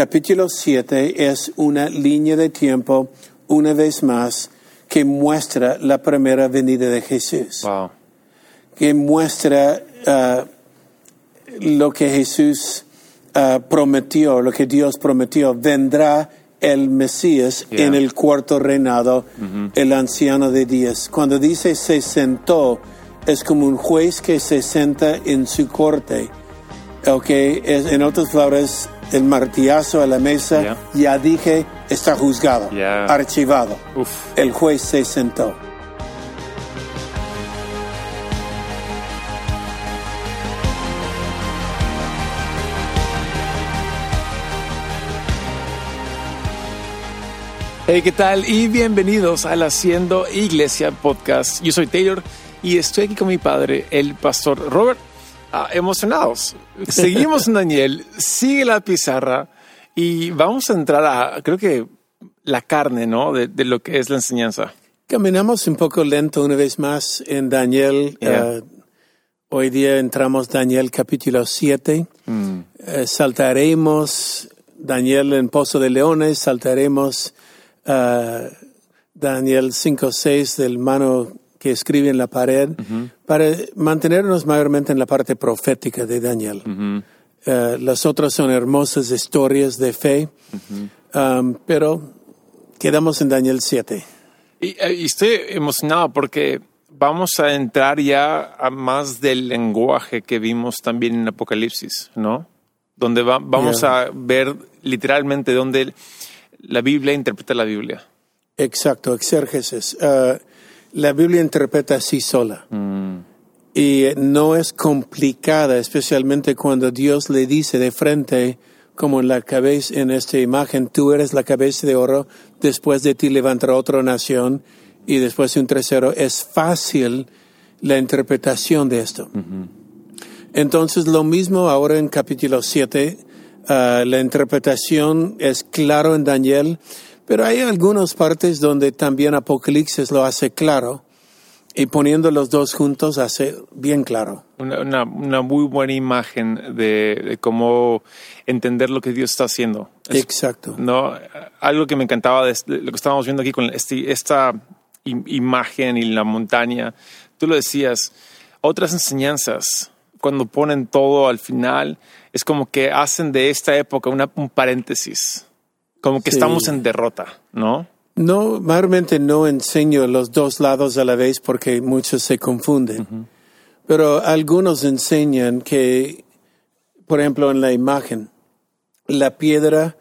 capítulo 7 es una línea de tiempo, una vez más, que muestra la primera venida de Jesús, Wow. que muestra ah, lo que Jesús ah, prometió, lo que Dios prometió. Vendrá el Mesías Yeah. en el cuarto reinado, el anciano de días. Cuando dice se sentó, es como un juez que se senta en su corte. Ok, es, en otras palabras, el martillazo a la mesa, Yeah. ya dije, está juzgado, Yeah. archivado. Uf. El juez se sentó. Hey, ¿qué tal? Y bienvenidos al Haciendo Iglesia Podcast. Yo soy Taylor y estoy aquí con mi padre, el pastor Robert. Ah, emocionados. Seguimos en Daniel, sigue la pizarra y vamos a entrar a, creo que, la carne, ¿no? De, de lo que es la enseñanza. Caminamos un poco lento una vez más en Daniel. Yeah. Eh, hoy día entramos Daniel capítulo 7. Eh, saltaremos Daniel en Pozo de Leones, saltaremos eh, Daniel 5.6 del mano que escribe en la pared, para mantenernos mayormente en la parte profética de Daniel. Eh, las otras son hermosas historias de fe, um, pero quedamos en Daniel 7. Y, eh, y estoy emocionado porque vamos a entrar ya a más del lenguaje que vimos también en Apocalipsis, ¿no? Donde va- vamos Yeah. a ver literalmente donde la Biblia interpreta la Biblia. Exacto, exérgesis. Uh, la Biblia interpreta así sola. Y no es complicada, especialmente cuando Dios le dice de frente, como en la cabeza, en esta imagen, tú eres la cabeza de oro, después de ti levantará otra nación, y después un tercero. Es fácil la interpretación de esto. Entonces, lo mismo ahora en capítulo 7, ah, la interpretación es claro en Daniel, pero hay algunas partes donde también Apocalipsis lo hace claro, y poniendo los dos juntos hace bien claro. Una, una- una muy buena imagen de, de cómo entender lo que Dios está haciendo. Es- Exacto. No, algo que me encantaba de este- lo que estábamos viendo aquí con este- esta im- imagen y la montaña, tú lo decías, otras enseñanzas, cuando ponen todo al final, es como que hacen de esta época una, un paréntesis, como que Sí. estamos en derrota, ¿no? No, mayormente no enseño los dos lados a la vez porque muchos se confunden. Pero algunos enseñan que, por ejemplo, en la imagen, la piedra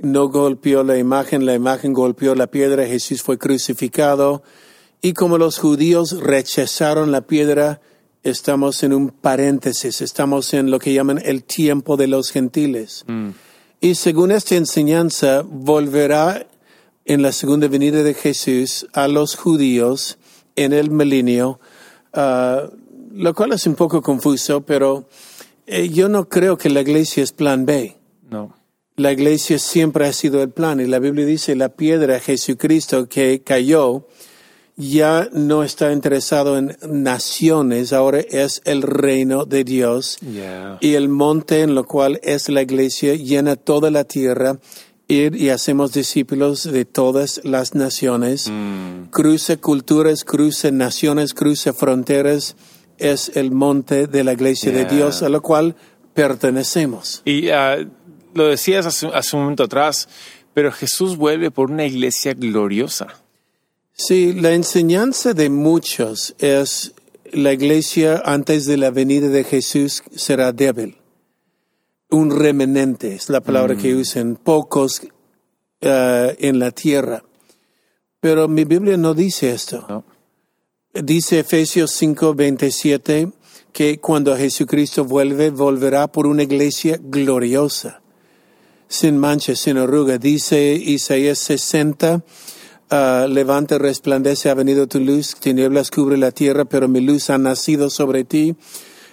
no golpeó la imagen, la imagen golpeó la piedra, Jesús fue crucificado. Y como los judíos rechazaron la piedra, estamos en un paréntesis, estamos en lo que llaman el tiempo de los gentiles. Y según esta enseñanza, volverá en la segunda venida de Jesús a los judíos en el milenio, ah, lo cual es un poco confuso, pero eh, yo no creo que la iglesia es plan B. No. La iglesia siempre ha sido el plan y la Biblia dice la piedra Jesucristo que cayó ya no está interesado en naciones, ahora es el reino de Dios Yeah. y el monte en lo cual es la iglesia llena toda la tierra ir y hacemos discípulos de todas las naciones. Cruce culturas, cruce naciones, cruce fronteras. Es el monte de la iglesia de. Dios a lo cual pertenecemos. Y ah, lo decías hace, hace un momento atrás, pero Jesús vuelve por una iglesia gloriosa. Sí, la enseñanza de muchos es la iglesia antes de la venida de Jesús será débil. Un remanente es la palabra que usan pocos eh, en la tierra. Pero mi Biblia no dice esto. ¿no? Dice Efesios 5, 27 que cuando Jesucristo vuelve, volverá por una iglesia gloriosa, sin mancha, sin arruga. Dice Isaías 60, ah, levanta, resplandece, ha venido tu luz, tinieblas cubre la tierra, pero mi luz ha nacido sobre ti.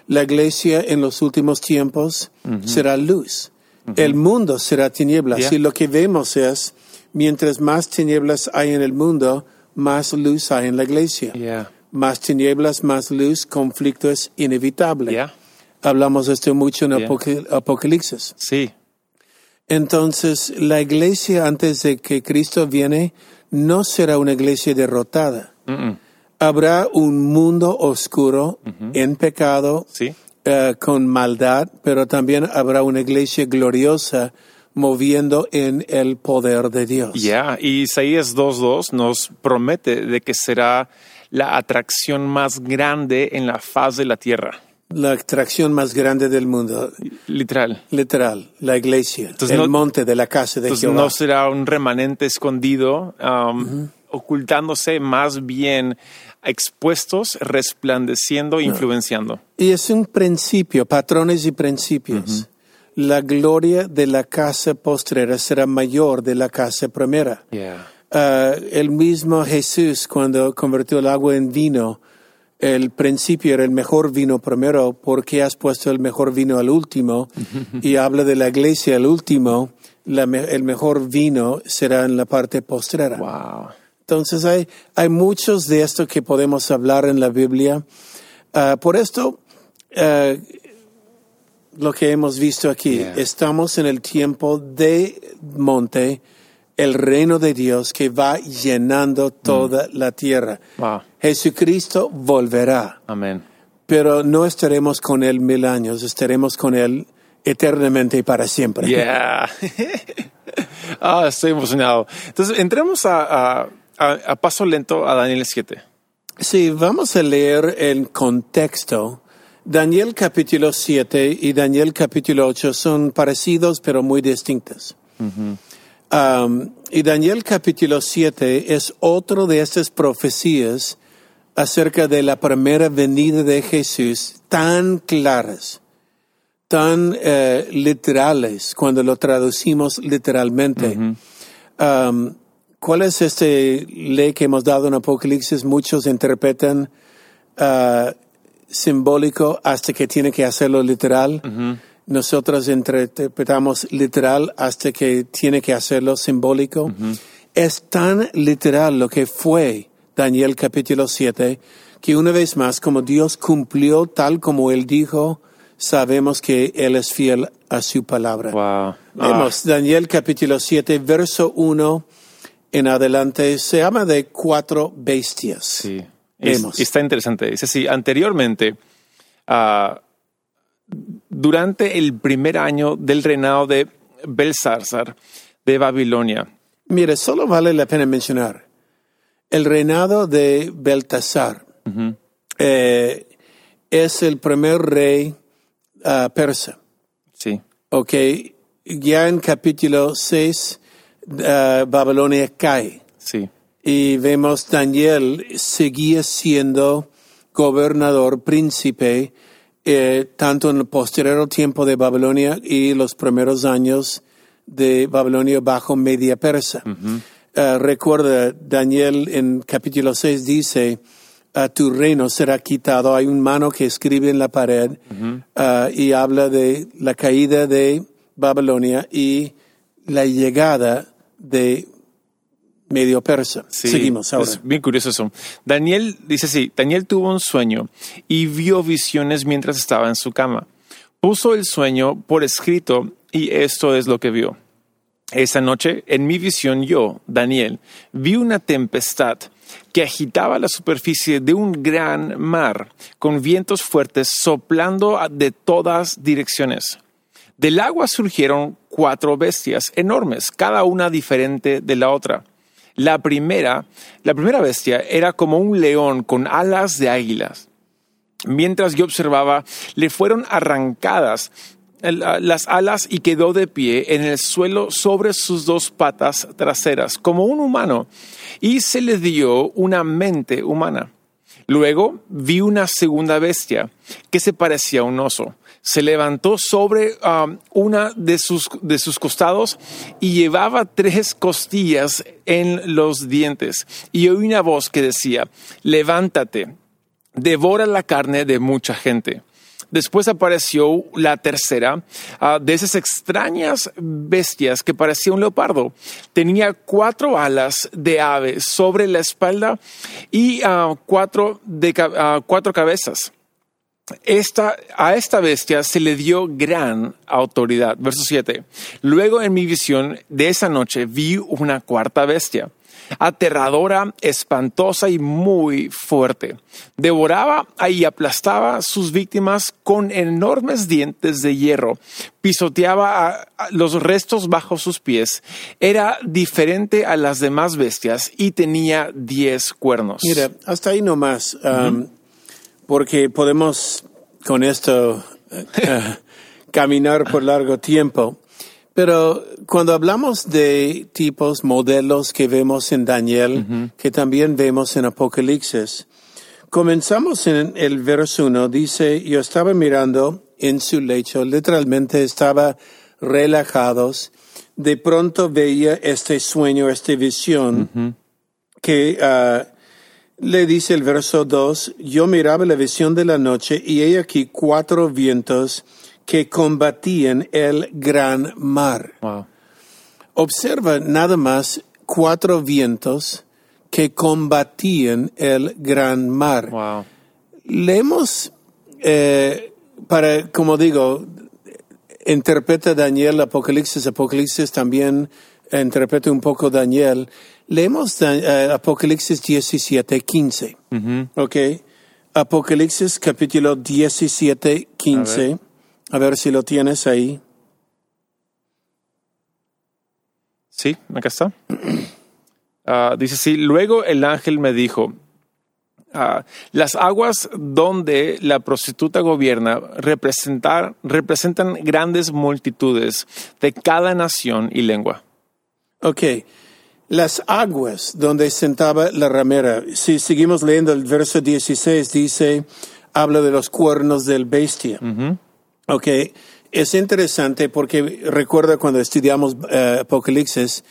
La iglesia en los últimos tiempos será luz. El mundo será tinieblas. Yeah. Y lo que vemos es, mientras más tinieblas hay en el mundo, más luz hay en la iglesia. Yeah. Más tinieblas, más luz, conflicto es inevitable. Yeah. Hablamos de esto mucho en. Apocal- Apocalipsis. Sí. Entonces, la iglesia antes de que Cristo viene no será una iglesia derrotada. Habrá un mundo oscuro en pecado, Sí. eh, con maldad, pero también habrá una iglesia gloriosa moviendo en el poder de Dios. Ya, y Isaías 2.2 nos promete de que será la atracción más grande en la faz de la tierra. La atracción más grande del mundo, Literal. literal, la iglesia, Entonces, el no- monte de la casa de Entonces Jehová. no será un remanente escondido, um, ocultándose, más bien expuestos, resplandeciendo, influenciando. Y es un principio, patrones y principios. La gloria de la casa postrera será mayor de la casa primera. Yeah. Ah, el mismo Jesús, cuando convirtió el agua en vino, el principio era el mejor vino primero, porque has puesto el mejor vino al último? y habla de la iglesia al último, la me- el mejor vino será en la parte postrera. Wow. Entonces hay, hay muchos de esto que podemos hablar en la Biblia. Ah, por esto, ah, lo que hemos visto aquí, Yeah. estamos en el tiempo de monte, el reino de Dios que va llenando toda la tierra. Wow. Jesucristo volverá, Amén. pero no estaremos con Él mil años, estaremos con Él eternamente y para siempre. Yeah. ah, estoy emocionado. Entonces, entremos a, a- a- paso lento a Daniel 7. Sí, vamos a leer el contexto. Daniel capítulo 7 y Daniel capítulo 8 son parecidos pero muy distintos. Um, y Daniel capítulo 7 es otro de estas profecías acerca de la primera venida de Jesús tan claras, tan eh, literales cuando lo traducimos literalmente. Um, ¿Cuál es este ley que hemos dado en Apocalipsis? Muchos interpretan ah, simbólico hasta que tiene que hacerlo literal. Nosotros interpretamos literal hasta que tiene que hacerlo simbólico. Es tan literal lo que fue Daniel capítulo 7 que una vez más, como Dios cumplió tal como Él dijo, sabemos que Él es fiel a su palabra. Wow. Ah, Vemos Daniel capítulo 7, verso 1 en adelante, se llama de cuatro bestias. Sí. Es- Vemos. está interesante. Dice así, anteriormente, ah, durante el primer año del reinado de Belsázar de Babilonia, Mire, solo vale la pena mencionar el reinado de Beltasar. eh, es el primer rey ah, persa. sí, Ok, ya en capítulo 6, ah, Babilonia cae. sí, Y vemos Daniel seguía siendo gobernador, príncipe, eh, tanto en el posterior tiempo de Babilonia y los primeros años de Babilonia bajo media persa. Eh, recuerda, Daniel en capítulo 6 dice, "A tu reino será quitado. Hay un mano que escribe en la pared ah, y habla de la caída de Babilonia y la llegada de medio persa. sí. Seguimos ahora. Es bien curioso eso. Daniel dice así, Daniel tuvo un sueño y vio visiones mientras estaba en su cama. Puso el sueño por escrito y esto es lo que vio. Esa noche, en mi visión, yo, Daniel, vi una tempestad que agitaba la superficie de un gran mar, con vientos fuertes soplando de todas direcciones. Del agua surgieron cuatro bestias enormes, cada una diferente de la otra. La primera, la primera bestia era como un león con alas de águilas. Mientras yo observaba, le fueron arrancadas a- las alas y quedó de pie en el suelo sobre sus dos patas traseras, como un humano, y se le dio una mente humana. Luego vi una segunda bestia que se parecía a un oso. Se levantó sobre um, una de sus, de sus costados y llevaba tres costillas en los dientes. Y oí una voz que decía, levántate, devora la carne de mucha gente. Después apareció la tercera ah, de esas extrañas bestias que parecía un leopardo. Tenía cuatro alas de ave sobre la espalda y ah, cuatro, de, ah, cuatro cabezas. Esta, a esta bestia se le dio gran autoridad. Verso 7. Luego en mi visión de esa noche vi una cuarta bestia, aterradora, espantosa y muy fuerte. Devoraba y aplastaba sus víctimas con enormes dientes de hierro. Pisoteaba los restos bajo sus pies. Era diferente a las demás bestias y tenía diez cuernos. Mira, hasta ahí nomás. Um, porque podemos con esto uh, caminar por largo tiempo. Pero cuando hablamos de tipos, modelos que vemos en Daniel, que también vemos en Apocalipsis, comenzamos en el verso 1, dice, yo estaba mirando en su lecho, literalmente estaba relajados, de pronto veía este sueño, esta visión, que uh, le dice el verso 2, yo miraba la visión de la noche y hay aquí cuatro vientos que combatían el gran mar. Observa nada más cuatro vientos que combatían el gran mar. Wow. Leemos, eh, para, como digo, interpreta Daniel Apocalipsis, Apocalipsis también interpreta un poco Daniel. Leemos uh, Apocalipsis 17, 15. Ok. Apocalipsis capítulo 17, 15. A ver. A ver si lo tienes ahí. Sí, acá está. Uh, dice sí, luego el ángel me dijo, uh, las aguas donde la prostituta gobierna representar, representan grandes multitudes de cada nación y lengua. Ok, las aguas donde sentaba la ramera. Si seguimos leyendo el verso 16, dice, habla de los cuernos del bestia. Ok, es interesante porque recuerda cuando estudiamos uh, Apocalipsis,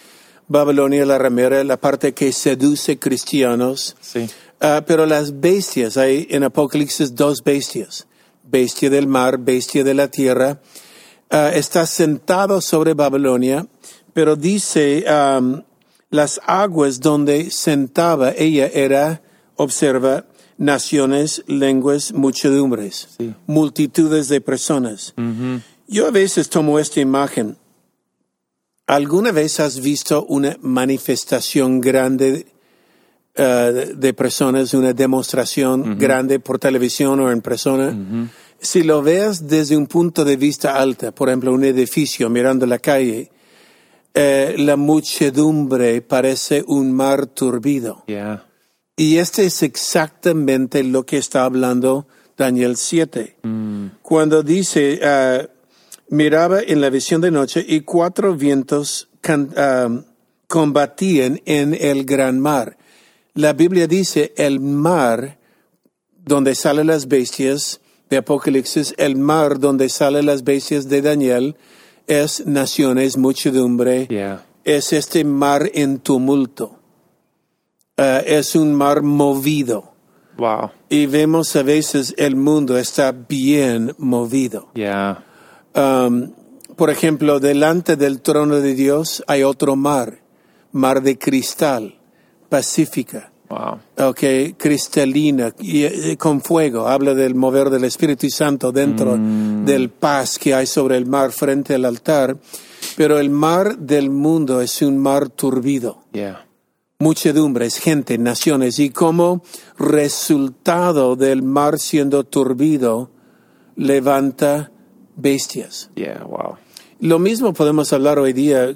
Babilonia, la ramera, la parte que seduce cristianos. Sí. Uh, pero las bestias, hay en Apocalipsis dos bestias, bestia del mar, bestia de la tierra, uh, está sentado sobre Babilonia, pero dice um, las aguas donde sentaba ella era, observa, naciones, lenguas, muchedumbres, Sí. multitudes de personas. Yo a veces tomo esta imagen. ¿Alguna vez has visto una manifestación grande uh, de, de personas, una demostración grande por televisión o en persona? Si lo ves desde un punto de vista alto, por ejemplo, un edificio mirando la calle, eh, la muchedumbre parece un mar turbido. Yeah. Y este es exactamente lo que está hablando Daniel 7. Cuando dice, ah, miraba en la visión de noche y cuatro vientos can- ah, combatían en el gran mar. La Biblia dice el mar donde salen las bestias de Apocalipsis, el mar donde salen las bestias de Daniel, es naciones, muchedumbre, Yeah. es este mar en tumulto. Ah, es un mar movido. Wow. Y vemos a veces el mundo está bien movido. Yeah. Um, por ejemplo, delante del trono de Dios hay otro mar, mar de cristal, pacífica, Wow. okay, cristalina, y, eh, con fuego. Habla del mover del Espíritu Santo dentro del paz que hay sobre el mar frente al altar. Pero el mar del mundo es un mar turbido Yeah. muchedumbres, gente, naciones, y como resultado del mar siendo turbido, levanta bestias. Yeah. Wow. Lo mismo podemos hablar hoy día,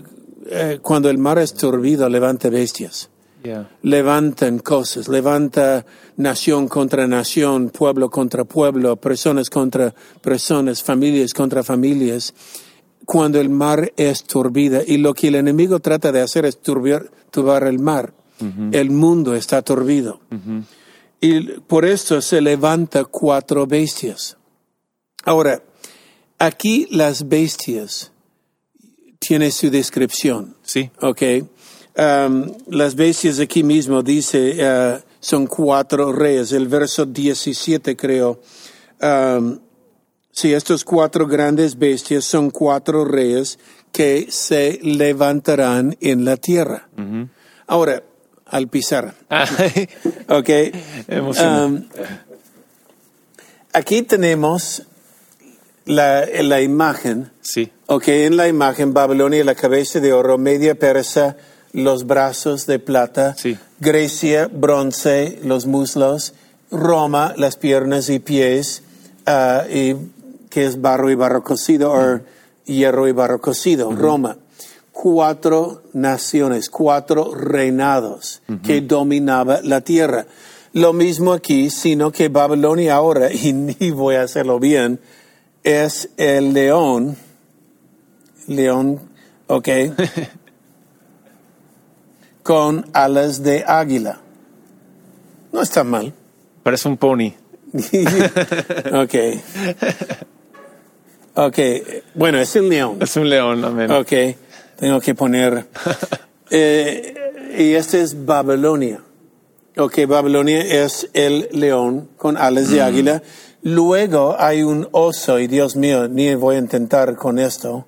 eh, cuando el mar es turbido, levanta bestias. Yeah. Levantan cosas, levanta nación contra nación, pueblo contra pueblo, personas contra personas, familias contra familias. Cuando el mar es turbida y lo que el enemigo trata de hacer es turbiar, turbar el mar. El mundo está turbido. Y por esto se levanta cuatro bestias. Ahora, aquí las bestias tienen su descripción. Sí. Ok. Um, las bestias aquí mismo dice, uh, son cuatro reyes. El verso 17 creo. Um, sí, estos cuatro grandes bestias son cuatro reyes que se levantarán en la tierra. Ahora, al pisar. Ok. Emocionante. Um, aquí tenemos la, la imagen. Sí. Ok, en la imagen Babilonia, la cabeza de oro, media persa, los brazos de plata. Sí. Grecia, bronce, los muslos. Roma, las piernas y pies, ah, y, que es barro y barro cocido, o hierro y barro cocido. Roma. Cuatro naciones, cuatro reinados que dominaba la tierra. Lo mismo aquí, sino que Babilonia ahora, y ni voy a hacerlo bien, es el león. León, ok. con alas de águila. No está mal. Parece un pony. ok. Ok. Bueno, es un león. Es un león, amén. Ok. Tengo que poner. Eh, y este es Babilonia. Ok, Babilonia es el león con alas de águila. Luego hay un oso, y Dios mío, ni voy a intentar con esto.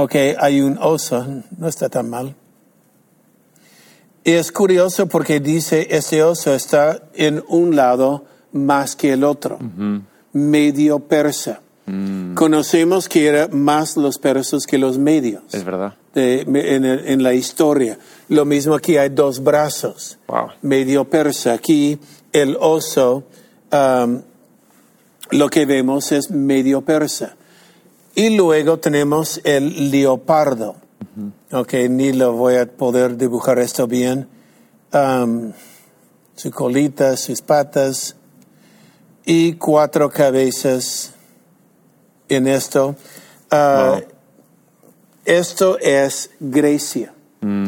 Ok, hay un oso, no está tan mal. Y es curioso porque dice, ese oso está en un lado más que el otro, medio persa. Conocemos que era más los persos que los medios Es verdad. de- en, el- en la historia. Lo mismo aquí hay dos brazos, Wow. medio persa. Aquí el oso, um, lo que vemos es medio persa. Y luego tenemos el leopardo. Ok, ni lo voy a poder dibujar esto bien. Um, su colita, sus patas y cuatro cabezas en esto. Wow. Esto es Grecia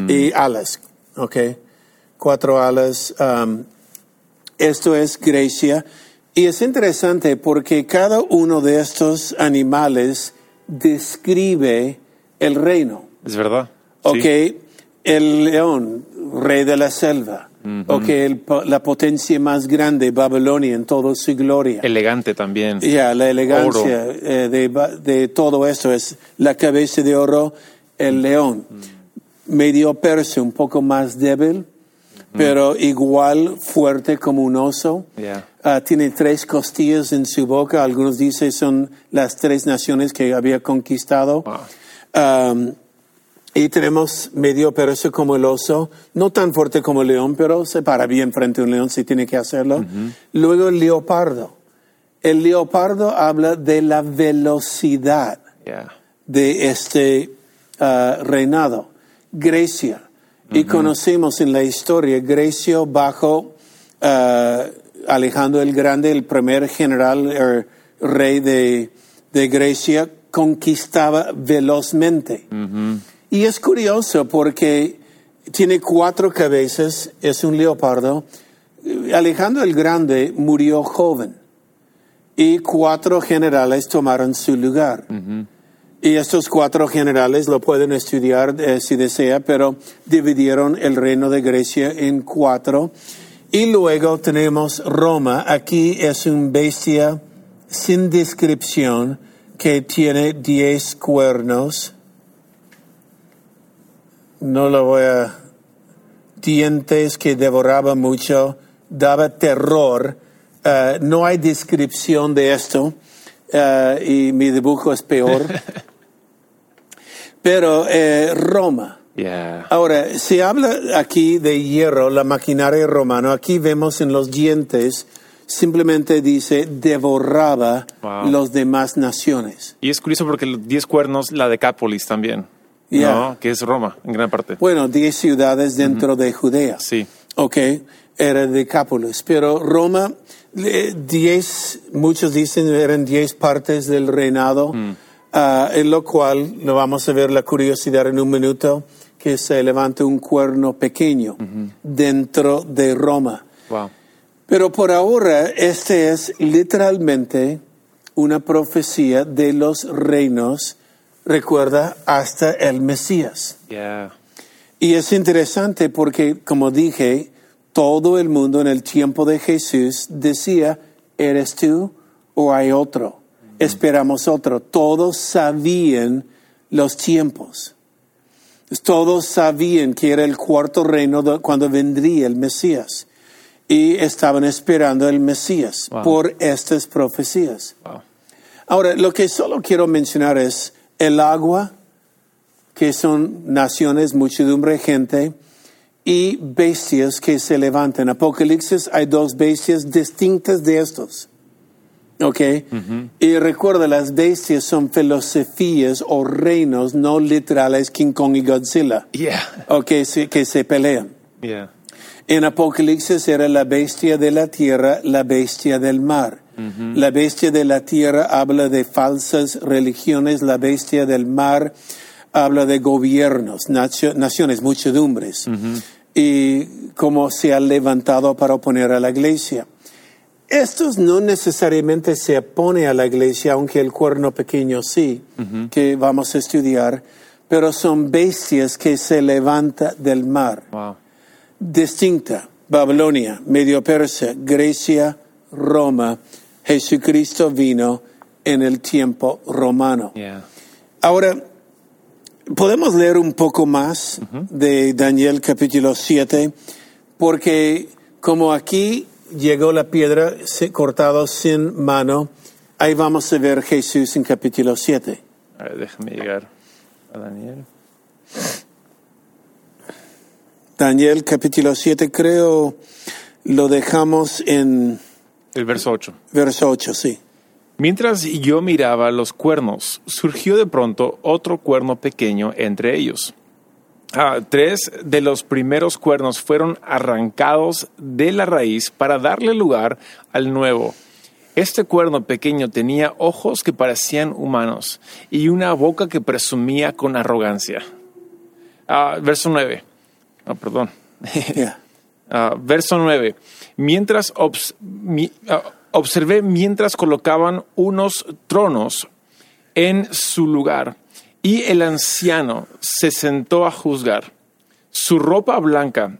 y alas, ¿ok? Cuatro alas. um, esto es Grecia y es interesante porque cada uno de estos animales describe el reino. Es verdad. Ok, Sí. el león, rey de la selva. Ok, el la potencia más grande, Babilonia en toda su gloria. Elegante también. Ya, la elegancia eh, de, de todo esto es la cabeza de oro, el león. Medio persa, un poco más débil, pero igual fuerte como un oso. Yeah. Ah, tiene tres costillas en su boca. Algunos dicen son las tres naciones que había conquistado. Wow. Um, y tenemos medio persa como el oso, no tan fuerte como el león, pero se para bien frente a un león si tiene que hacerlo. Luego el leopardo. El leopardo habla de la velocidad Yeah. de este ah, reinado. Grecia. Y conocemos en la historia Grecia bajo ah, Alejandro el Grande, el primer general er, rey de, de Grecia, conquistaba velozmente. Y es curioso porque tiene cuatro cabezas, es un leopardo. Alejandro el Grande murió joven y cuatro generales tomaron su lugar. Y estos cuatro generales lo pueden estudiar eh, si desea, pero dividieron el reino de Grecia en cuatro. Y luego tenemos Roma. Aquí es un bestia sin descripción que tiene diez cuernos. No lo voy a... Dientes que devoraba mucho, daba terror. Eh, no hay descripción de esto eh, y mi dibujo es peor. Pero eh, Roma. Yeah. Ahora, se habla aquí de hierro, la maquinaria romana. Aquí vemos en los dientes, simplemente dice, devoraba Wow. los demás naciones. Y es curioso porque los diez cuernos, la Decápolis también. Yeah. ¿no? Que es Roma, en gran parte. Bueno, diez ciudades dentro de Judea. Sí. Ok, era Decápolis. Pero Roma, diez, muchos dicen eran diez partes del reinado, ah, en lo cual, lo vamos a ver la curiosidad en un minuto, que se levanta un cuerno pequeño dentro de Roma. Wow. Pero por ahora, este es literalmente una profecía de los reinos, recuerda, hasta el Mesías. Yeah. Y es interesante porque, como dije, todo el mundo en el tiempo de Jesús decía, ¿eres tú o hay otro? Esperamos otro. Todos sabían los tiempos. Todos sabían que era el cuarto reino cuando vendría el Mesías. y estaban esperando el Mesías Wow. por estas profecías. Wow. Ahora, lo que solo quiero mencionar es el agua, que son naciones, muchedumbre, gente, y bestias que se levantan. En Apocalipsis hay dos bestias distintas de estos. ¿Ok? Y recuerda, las bestias son filosofías o reinos no literales King Kong y Godzilla. Yeah. ¿Ok? sí, que se pelean. Yeah. En Apocalipsis era la bestia de la tierra, la bestia del mar. La bestia de la tierra habla de falsas religiones, la bestia del mar habla de gobiernos, nacio- naciones, muchedumbres, y cómo se ha levantado para oponer a la iglesia. Estos no necesariamente se opone a la iglesia, aunque el cuerno pequeño sí, que vamos a estudiar, pero son bestias que se levanta del mar Wow. distinta. Babilonia, Medio Persia, Grecia, Roma. Jesucristo vino en el tiempo romano. Yeah. Ahora, podemos leer un poco más de Daniel capítulo 7, porque como aquí llegó la piedra cortado sin mano, ahí vamos a ver Jesús en capítulo 7. A ver, déjame llegar a Daniel. Daniel capítulo 7, creo lo dejamos en El verso 8. verso 8, sí. Mientras yo miraba los cuernos, surgió de pronto otro cuerno pequeño entre ellos. Ah, tres de los primeros cuernos fueron arrancados de la raíz para darle lugar al nuevo. Este cuerno pequeño tenía ojos que parecían humanos y una boca que presumía con arrogancia. Ah, verso 9. Ah, perdón. Yeah. Ah, verso 9. Mientras obs- mi- observé mientras colocaban unos tronos en su lugar y el anciano se sentó a juzgar. Su ropa blanca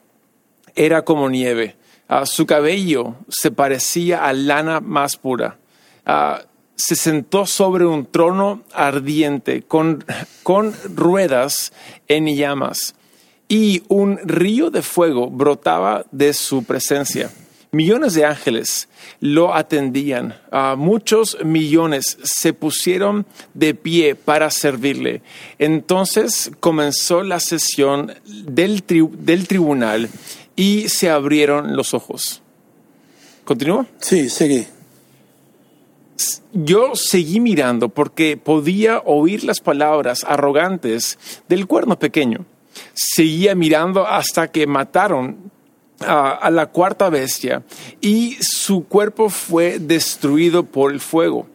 era como nieve. Ah, su cabello se parecía a lana más pura. Ah, se sentó sobre un trono ardiente con, con ruedas en llamas y un río de fuego brotaba de su presencia. Millones de ángeles lo atendían. Muchos millones se pusieron de pie para servirle. Entonces comenzó la sesión del, tri- del tribunal y se abrieron los ojos. ¿Continúa? Sí, sigue. Yo seguí mirando porque podía oír las palabras arrogantes del cuerno pequeño. Seguía mirando hasta que mataron a, la cuarta bestia y su cuerpo fue destruido por el fuego.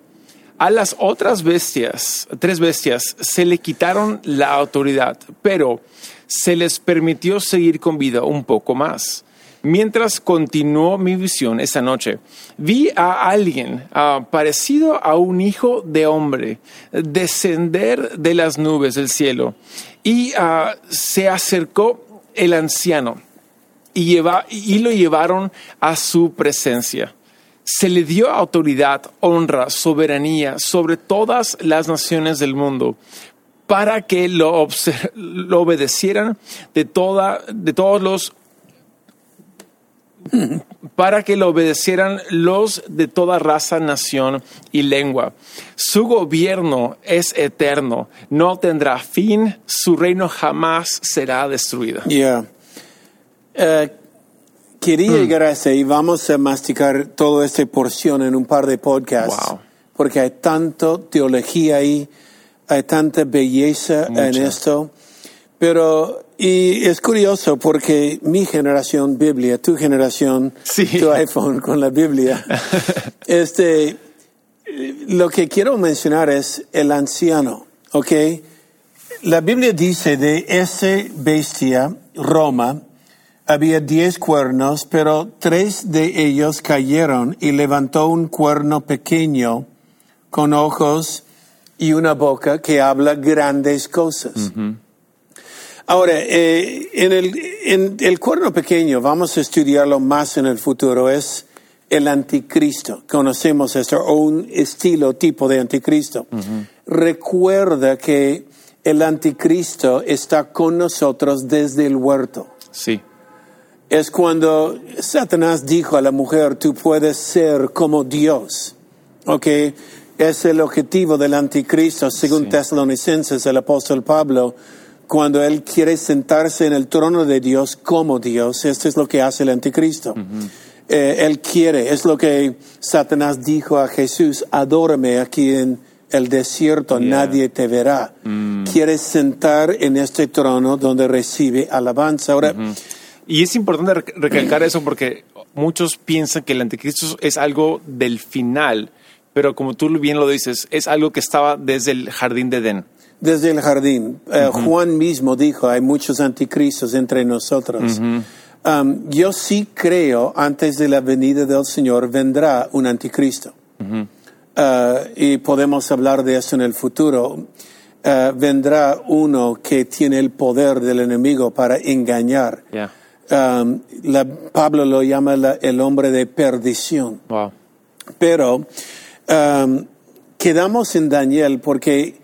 A las otras bestias, tres bestias, se le quitaron la autoridad, pero se les permitió seguir con vida un poco más. Mientras continuó mi visión esa noche, vi a alguien ah, parecido a un hijo de hombre descender de las nubes del cielo y ah, se acercó el anciano y, lo llevaron a su presencia. Se le dio autoridad, honra, soberanía sobre todas las naciones del mundo para que lo, obedecieran de, toda, de todos los para que lo obedecieran los de toda raza, nación y lengua. Su gobierno es eterno, no tendrá fin, su reino jamás será destruido. Eh, quería llegar a ese y vamos a masticar toda esta porción en un par de podcasts. Wow. Porque hay tanto teología ahí, hay tanta belleza en Mucha. esto. Pero, y es curioso porque mi generación, Biblia, tu generación, Sí. tu iPhone con la Biblia, este, lo que quiero mencionar es el anciano, ¿ok? La Biblia dice de ese bestia, Roma, había diez cuernos, pero tres de ellos cayeron y levantó un cuerno pequeño con ojos y una boca que habla grandes cosas. Ahora, eh, en, el, en el cuerno pequeño, vamos a estudiarlo más en el futuro, es el anticristo. Conocemos esto, o un estilo, tipo de anticristo. Recuerda que el anticristo está con nosotros desde el huerto. Sí, es cuando Satanás dijo a la mujer, tú puedes ser como Dios. ¿Ok? Es el objetivo del anticristo, según Sí. Tesalonicenses, el apóstol Pablo, cuando él quiere sentarse en el trono de Dios como Dios, esto es lo que hace el anticristo. Eh, él quiere, es lo que Satanás dijo a Jesús, adórame aquí en el desierto, Yeah. nadie te verá. Quiere sentar en este trono donde recibe alabanza. Ahora, Y es importante rec- recalcar eso porque muchos piensan que el anticristo es algo del final, pero como tú bien lo dices, es algo que estaba desde el jardín de Edén. Desde el jardín, eh, Juan mismo dijo, hay muchos anticristos entre nosotros. Um, yo sí creo, antes de la venida del Señor, vendrá un anticristo. Uh, y podemos hablar de eso en el futuro. Uh, vendrá uno que tiene el poder del enemigo para engañar. Um, la- Pablo lo llama la- el hombre de perdición. Wow. Pero um, quedamos en Daniel porque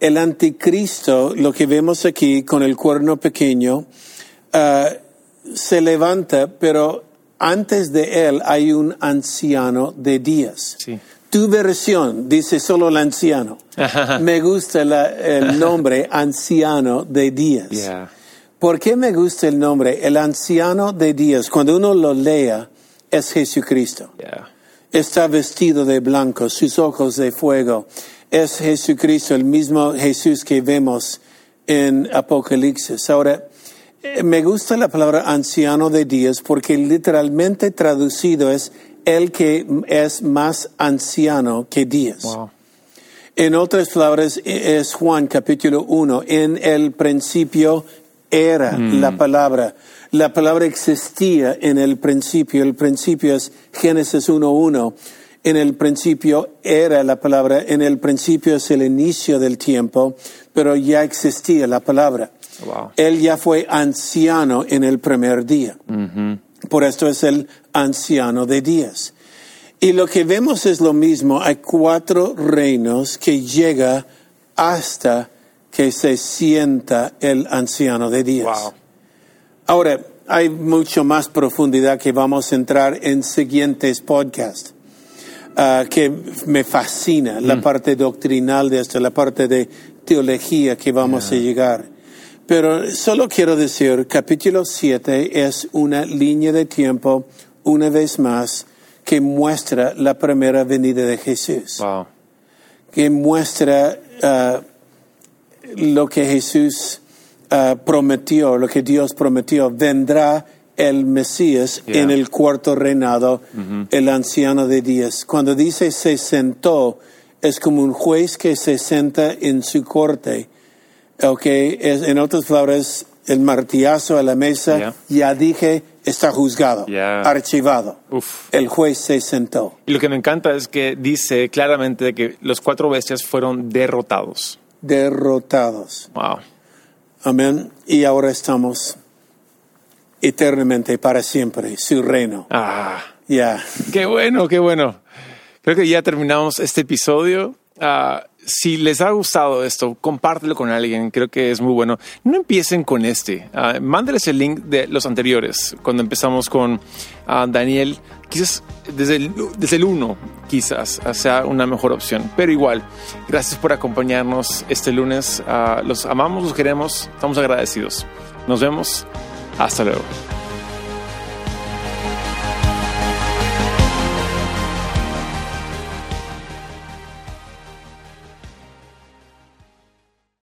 el anticristo, lo que vemos aquí con el cuerno pequeño, uh, se levanta, pero antes de él hay un anciano de días. Sí. Tu versión dice solo el anciano. Me gusta la- el nombre anciano de días. Yeah. ¿Por qué me gusta el nombre? El anciano de días, cuando uno lo lea, es Jesucristo. Yeah. Está vestido de blanco, sus ojos de fuego. Es Jesucristo, el mismo Jesús que vemos en Apocalipsis. Ahora, eh, me gusta la palabra anciano de días porque literalmente traducido es el que es más anciano que días. Wow. En otras palabras, e- es Juan capítulo 1. En el principio era la palabra. La palabra existía en el principio. El principio es Génesis 1.1. En el principio era la palabra. En el principio es el inicio del tiempo, pero ya existía la palabra. Wow. Él ya fue anciano en el primer día. Por esto es el anciano de días. Y lo que vemos es lo mismo. Hay cuatro reinos que llega hasta que se sienta el anciano de días. Wow. Ahora, hay mucho más profundidad que vamos a entrar en siguientes podcasts, ah, que me fascina la parte doctrinal de esto, la parte de teología que vamos a llegar. Pero solo quiero decir, capítulo 7 es una línea de tiempo, una vez más, que muestra la primera venida de Jesús Wow. que muestra ah, lo que Jesús ah, prometió, lo que Dios prometió. Vendrá el Mesías Yeah. en el cuarto reinado, el anciano de días. Cuando dice se sentó, es como un juez que se senta en su corte. Okay, es, en otras palabras, el martillazo a la mesa, Yeah. ya dije, está juzgado, Yeah. archivado. Uf. El juez se sentó. Y lo que me encanta es que dice claramente que los cuatro bestias fueron derrotados. Derrotados. Wow. Amén. Y ahora estamos eternamente para siempre, su reino. Ah, Ya. qué bueno, qué bueno. Creo que ya terminamos este episodio. Ah, si les ha gustado esto, compártelo con alguien. Creo que es muy bueno. No empiecen con este. Ah, mándeles el link de los anteriores. Cuando empezamos con ah, Daniel, quizás desde el, desde el 1, quizás sea una mejor opción. Pero igual, gracias por acompañarnos este lunes. Ah, los amamos, los queremos, estamos agradecidos. Nos vemos. Hasta luego.